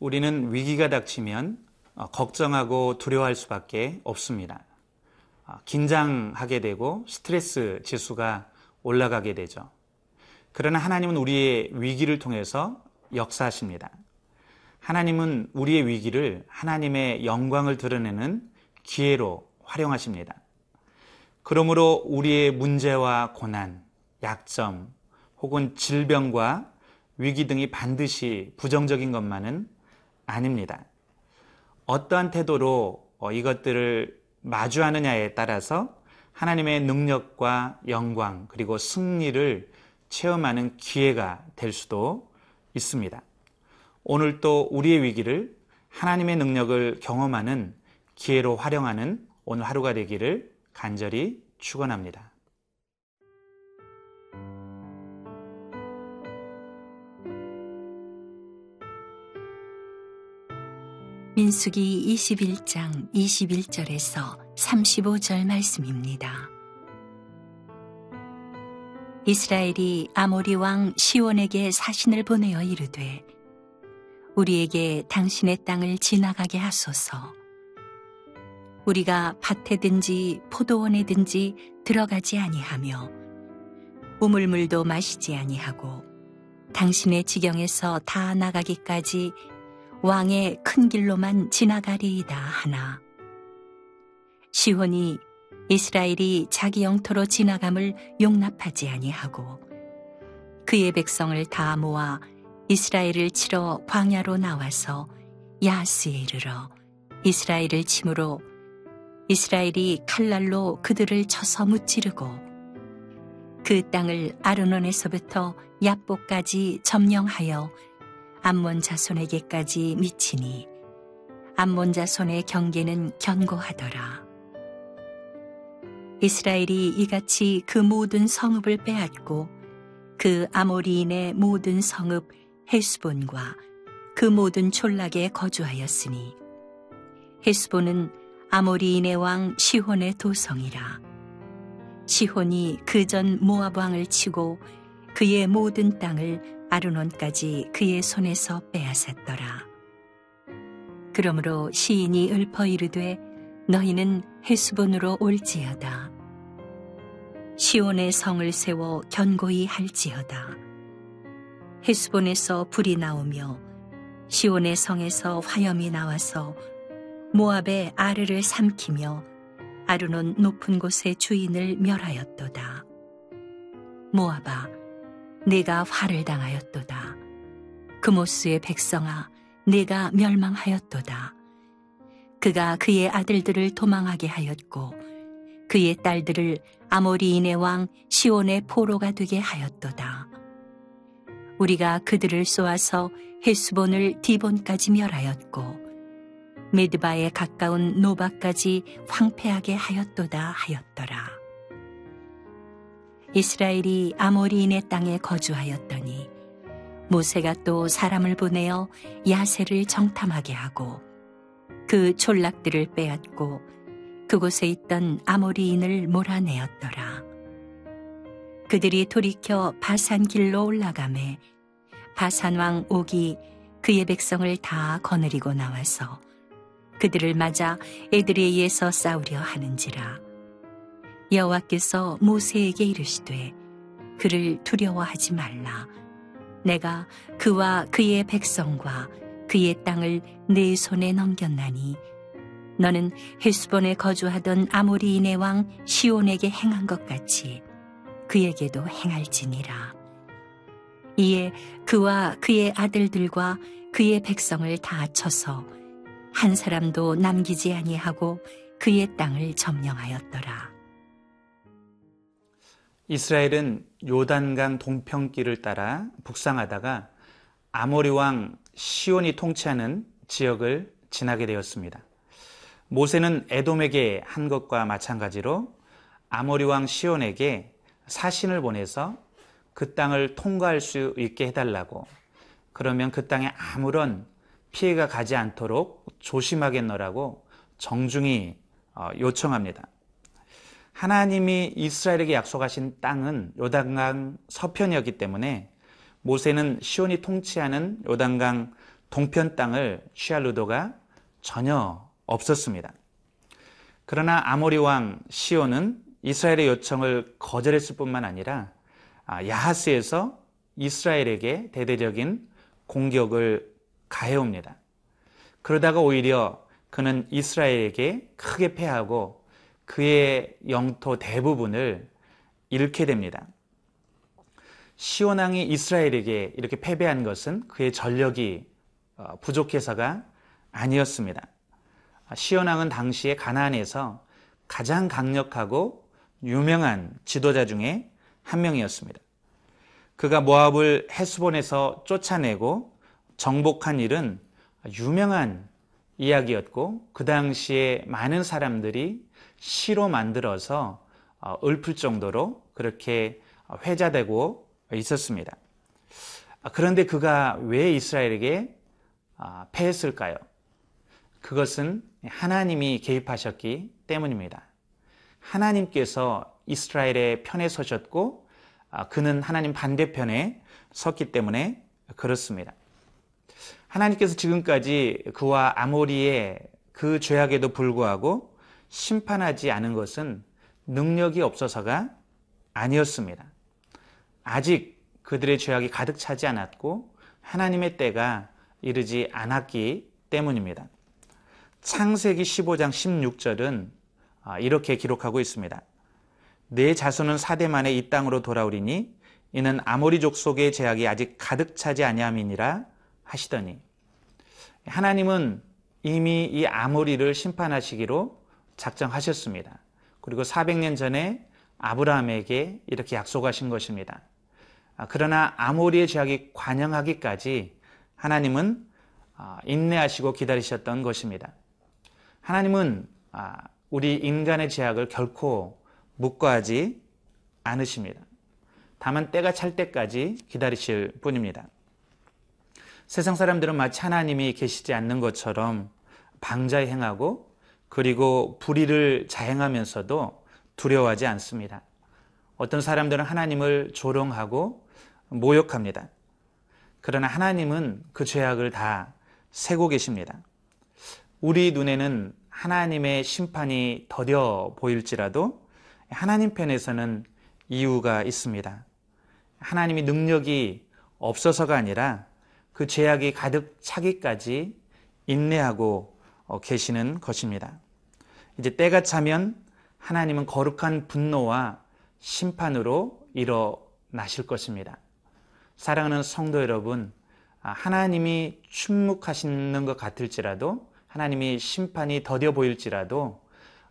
우리는 위기가 닥치면 어, 걱정하고 두려워할 수밖에 없습니다. 어, 긴장하게 되고 스트레스 지수가 올라가게 되죠. 그러나 하나님은 우리의 위기를 통해서 역사하십니다. 하나님은 우리의 위기를 하나님의 영광을 드러내는 기회로 활용하십니다. 그러므로 우리의 문제와 고난, 약점, 혹은 질병과 위기 등이 반드시 부정적인 것만은 아닙니다. 어떠한 태도로 어, 이것들을 마주하느냐에 따라서 하나님의 능력과 영광 그리고 승리를 체험하는 기회가 될 수도 있습니다. 오늘 또 우리의 위기를 하나님의 능력을 경험하는 기회로 활용하는 오늘 하루가 되기를 간절히 축원합니다. 민수기 21장 21절에서 35절 말씀입니다. 이스라엘이 아모리 왕 시온에게 사신을 보내어 이르되 우리에게 당신의 땅을 지나가게 하소서. 우리가 밭에든지 포도원에든지 들어가지 아니하며 우물물도 마시지 아니하고 당신의 지경에서 다 나가기까지 왕의 큰 길로만 지나가리이다 하나. 시혼이 이스라엘이 자기 영토로 지나감을 용납하지 아니하고 그의 백성을 다 모아 이스라엘을 치러 광야로 나와서 야스에 이르러 이스라엘을 침으로 이스라엘이 칼날로 그들을 쳐서 무찌르고 그 땅을 아르논에서부터 야복까지 점령하여 암몬 자손에게까지 미치니 암몬 자손의 경계는 견고하더라. 이스라엘이 이같이 그 모든 성읍을 빼앗고 그 아모리인의 모든 성읍 헤스본과 그 모든 촌락에 거주하였으니 헤스본은 아모리인의 왕 시혼의 도성이라 시혼이 그 전 모압 왕을 치고 그의 모든 땅을 아르논까지 그의 손에서 빼앗았더라. 그러므로 시인이 읊어 이르되 너희는 헤스본으로 올지어다. 시온의 성을 세워 견고히 할지어다. 헤스본에서 불이 나오며 시온의 성에서 화염이 나와서 모압의 아르를 삼키며 아르논 높은 곳의 주인을 멸하였도다. 모압아, 내가 화를 당하였도다. 그모스의 백성아, 내가 멸망하였도다. 그가 그의 아들들을 도망하게 하였고 그의 딸들을 아모리인의 왕 시온의 포로가 되게 하였도다. 우리가 그들을 쏘아서 헤스본을 디본까지 멸하였고 메드바에 가까운 노바까지 황폐하게 하였도다 하였더라. 이스라엘이 아모리인의 땅에 거주하였더니 모세가 또 사람을 보내어 야세를 정탐하게 하고 그 촌락들을 빼앗고 그곳에 있던 아모리인을 몰아내었더라. 그들이 돌이켜 바산 길로 올라가매 바산 왕 옥이 그의 백성을 다 거느리고 나와서 그들을 맞아 에드레이에서 싸우려 하는지라 여호와께서 모세에게 이르시되 그를 두려워하지 말라 내가 그와 그의 백성과 그의 땅을 내 손에 넘겼나니 너는 헬스본에 거주하던 아모리인의 왕 시온에게 행한 것 같이 그에게도 행할지니라. 이에 그와 그의 아들들과 그의 백성을 다 쳐서 한 사람도 남기지 아니하고 그의 땅을 점령하였더라. 이스라엘은 요단강 동평길을 따라 북상하다가 아모리 왕 시온이 통치하는 지역을 지나게 되었습니다. 모세는 에돔에게 한 것과 마찬가지로 아모리 왕 시온에게 사신을 보내서 그 땅을 통과할 수 있게 해달라고 그러면 그 땅에 아무런 피해가 가지 않도록 조심하겠노라고 정중히 어, 요청합니다. 하나님이 이스라엘에게 약속하신 땅은 요단강 서편이었기 때문에 모세는 시온이 통치하는 요단강 동편 땅을 취할 의도가 전혀 없었습니다. 그러나 아모리 왕 시온은 이스라엘의 요청을 거절했을 뿐만 아니라 아, 야하스에서 이스라엘에게 대대적인 공격을 가해옵니다. 그러다가 오히려 그는 이스라엘에게 크게 패하고 그의 영토 대부분을 잃게 됩니다. 시온왕이 이스라엘에게 이렇게 패배한 것은 그의 전력이 어, 부족해서가 아니었습니다. 시온왕은 당시에 가나안에서 가장 강력하고 유명한 지도자 중에 한 명이었습니다. 그가 모압을 헤스본에서 쫓아내고 정복한 일은 유명한 이야기였고 그 당시에 많은 사람들이 시로 만들어서 어, 읊을 정도로 그렇게 회자되고 있었습니다. 그런데 그가 왜 이스라엘에게 아, 패했을까요? 그것은 하나님이 개입하셨기 때문입니다. 하나님께서 이스라엘의 편에 서셨고 아, 그는 하나님 반대편에 섰기 때문에 그렇습니다. 하나님께서 지금까지 그와 아모리의 그 죄악에도 불구하고 심판하지 않은 것은 능력이 없어서가 아니었습니다. 아직 그들의 죄악이 가득 차지 않았고 하나님의 때가 이르지 않았기 때문입니다. 창세기 15장 16절은 아, 이렇게 기록하고 있습니다. 내 자손은 사대 만에 이 땅으로 돌아오리니 이는 아모리 족 속의 제약이 아직 가득 차지 아니함이니라 하시더니 하나님은 이미 이 아모리를 심판하시기로 작정하셨습니다. 그리고 400년 전에 아브라함에게 이렇게 약속하신 것입니다. 아, 그러나 아모리의 죄악이 관영하기까지 하나님은 아, 인내하시고 기다리셨던 것입니다. 하나님은 아, 우리 인간의 죄악을 결코 묵과하지 않으십니다. 다만 때가 찰 때까지 기다리실 뿐입니다. 세상 사람들은 마치 하나님이 계시지 않는 것처럼 방자에 행하고 그리고 불의를 자행하면서도 두려워하지 않습니다. 어떤 사람들은 하나님을 조롱하고 모욕합니다. 그러나 하나님은 그 죄악을 다 세고 계십니다. 우리 눈에는 하나님의 심판이 더뎌 보일지라도 하나님 편에서는 이유가 있습니다. 하나님이 능력이 없어서가 아니라 그 죄악이 가득 차기까지 인내하고 어, 계시는 것입니다. 이제 때가 차면 하나님은 거룩한 분노와 심판으로 일어나실 것입니다. 사랑하는 성도 여러분, 아, 하나님이 침묵하시는 것 같을지라도 하나님이 심판이 더뎌 보일지라도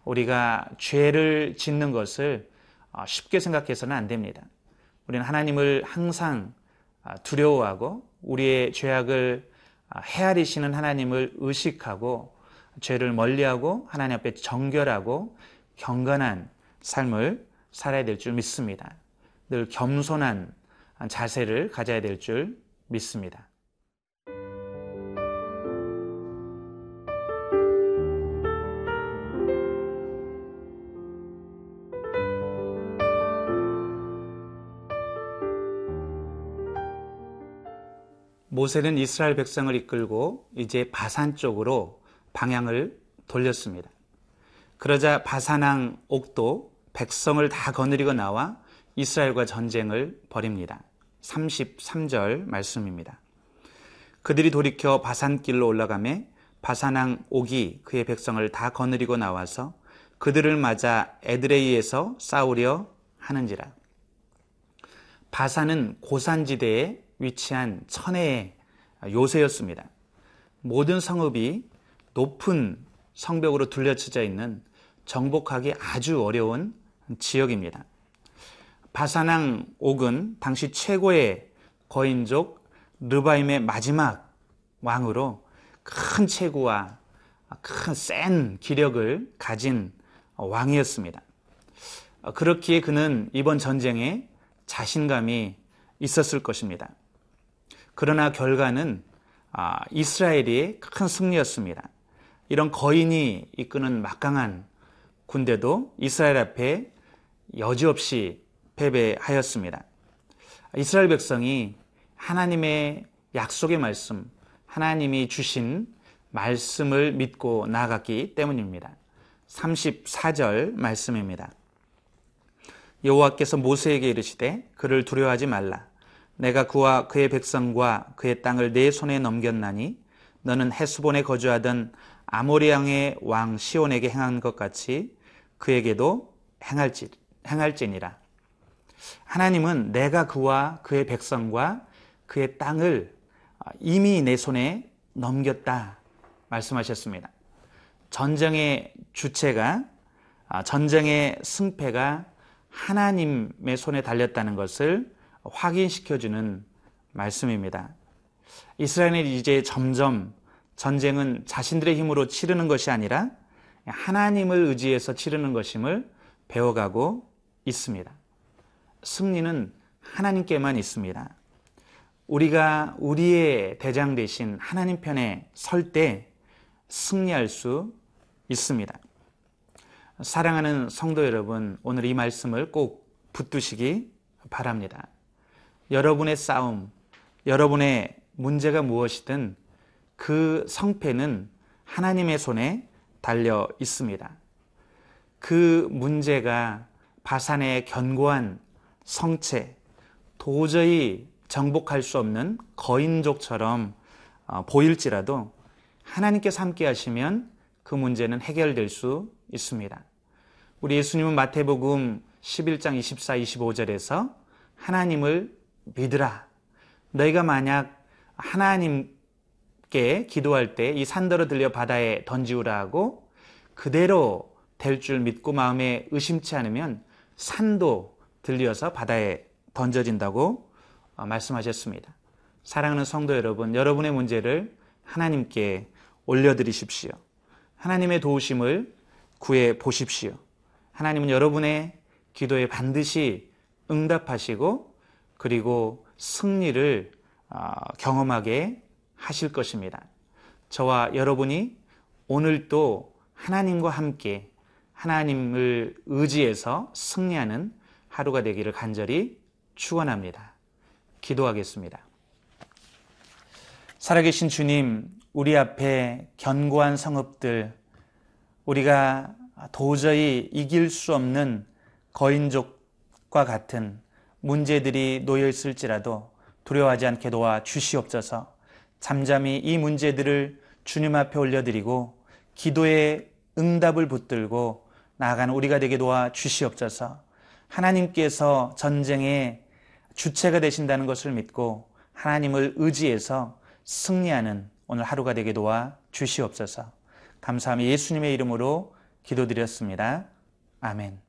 우리가 죄를 짓는 것을 어, 쉽게 생각해서는 안 됩니다. 우리는 하나님을 항상 아, 두려워하고 우리의 죄악을 아, 헤아리시는 하나님을 의식하고 죄를 멀리하고 하나님 앞에 정결하고 경건한 삶을 살아야 될 줄 믿습니다. 늘 겸손한 자세를 가져야 될 줄 믿습니다. 모세는 이스라엘 백성을 이끌고 이제 바산 쪽으로 방향을 돌렸습니다. 그러자 바산왕 옥도 백성을 다 거느리고 나와 이스라엘과 전쟁을 벌입니다. 33절 말씀입니다. 그들이 돌이켜 바산길로 올라가매 바산왕 옥이 그의 백성을 다 거느리고 나와서 그들을 맞아 에드레이에서 싸우려 하는지라. 바산은 고산지대에 위치한 천혜의 요새였습니다. 모든 성읍이 높은 성벽으로 둘러쳐져 있는 정복하기 아주 어려운 지역입니다. 바사낭 옥은 당시 최고의 거인족 르바임의 마지막 왕으로 큰 체구와 큰 센 기력을 가진 왕이었습니다. 그렇기에 그는 이번 전쟁에 자신감이 있었을 것입니다. 그러나 결과는 아, 이스라엘이 큰 승리였습니다. 이런 거인이 이끄는 막강한 군대도 이스라엘 앞에 여지없이 패배하였습니다. 이스라엘 백성이 하나님의 약속의 말씀, 하나님이 주신 말씀을 믿고 나아갔기 때문입니다. 34절 말씀입니다. 여호와께서 모세에게 이르시되 그를 두려워하지 말라. 내가 그와 그의 백성과 그의 땅을 내 손에 넘겼나니 너는 헤스본에 거주하던 아모리 양의 왕 시온에게 행한 것 같이 그에게도 행할지, 행할지니라. 하나님은 내가 그와 그의 백성과 그의 땅을 이미 내 손에 넘겼다 말씀하셨습니다. 전쟁의 주체가 전쟁의 승패가 하나님의 손에 달렸다는 것을 확인시켜주는 말씀입니다. 이스라엘은 이제 점점 전쟁은 자신들의 힘으로 치르는 것이 아니라 하나님을 의지해서 치르는 것임을 배워가고 있습니다. 승리는 하나님께만 있습니다. 우리가 우리의 대장 대신 하나님 편에 설 때 승리할 수 있습니다. 사랑하는 성도 여러분, 오늘 이 말씀을 꼭 붙드시기 바랍니다. 여러분의 싸움, 여러분의 문제가 무엇이든 그 성패는 하나님의 손에 달려 있습니다. 그 문제가 바산의 견고한 성체, 도저히 정복할 수 없는 거인족처럼 어, 보일지라도 하나님께서 함께 하시면 그 문제는 해결될 수 있습니다. 우리 예수님은 마태복음 11장 24, 25절에서 하나님을 믿으라. 너희가 만약 하나님 께 기도할 때 이 산더러 들려 바다에 던지우라 하고 그대로 될 줄 믿고 마음에 의심치 않으면 산도 들려서 바다에 던져진다고 어, 말씀하셨습니다. 사랑하는 성도 여러분, 여러분의 문제를 하나님께 올려드리십시오. 하나님의 도우심을 구해 보십시오. 하나님은 여러분의 기도에 반드시 응답하시고 그리고 승리를 어, 경험하게 하실 것입니다. 저와 여러분이 오늘도 하나님과 함께 하나님을 의지해서 승리하는 하루가 되기를 간절히 축원합니다. 기도하겠습니다. 살아계신 주님, 우리 앞에 견고한 성읍들, 우리가 도저히 이길 수 없는 거인족과 같은 문제들이 놓여 있을지라도 두려워하지 않게 도와 주시옵소서. 잠잠히 이 문제들을 주님 앞에 올려드리고 기도의 응답을 붙들고 나아가는 우리가 되게 도와 주시옵소서. 하나님께서 전쟁의 주체가 되신다는 것을 믿고 하나님을 의지해서 승리하는 오늘 하루가 되게 도와 주시옵소서. 감사하며 예수님의 이름으로 기도드렸습니다. 아멘.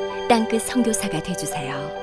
땅끝 선교사가 되주세요.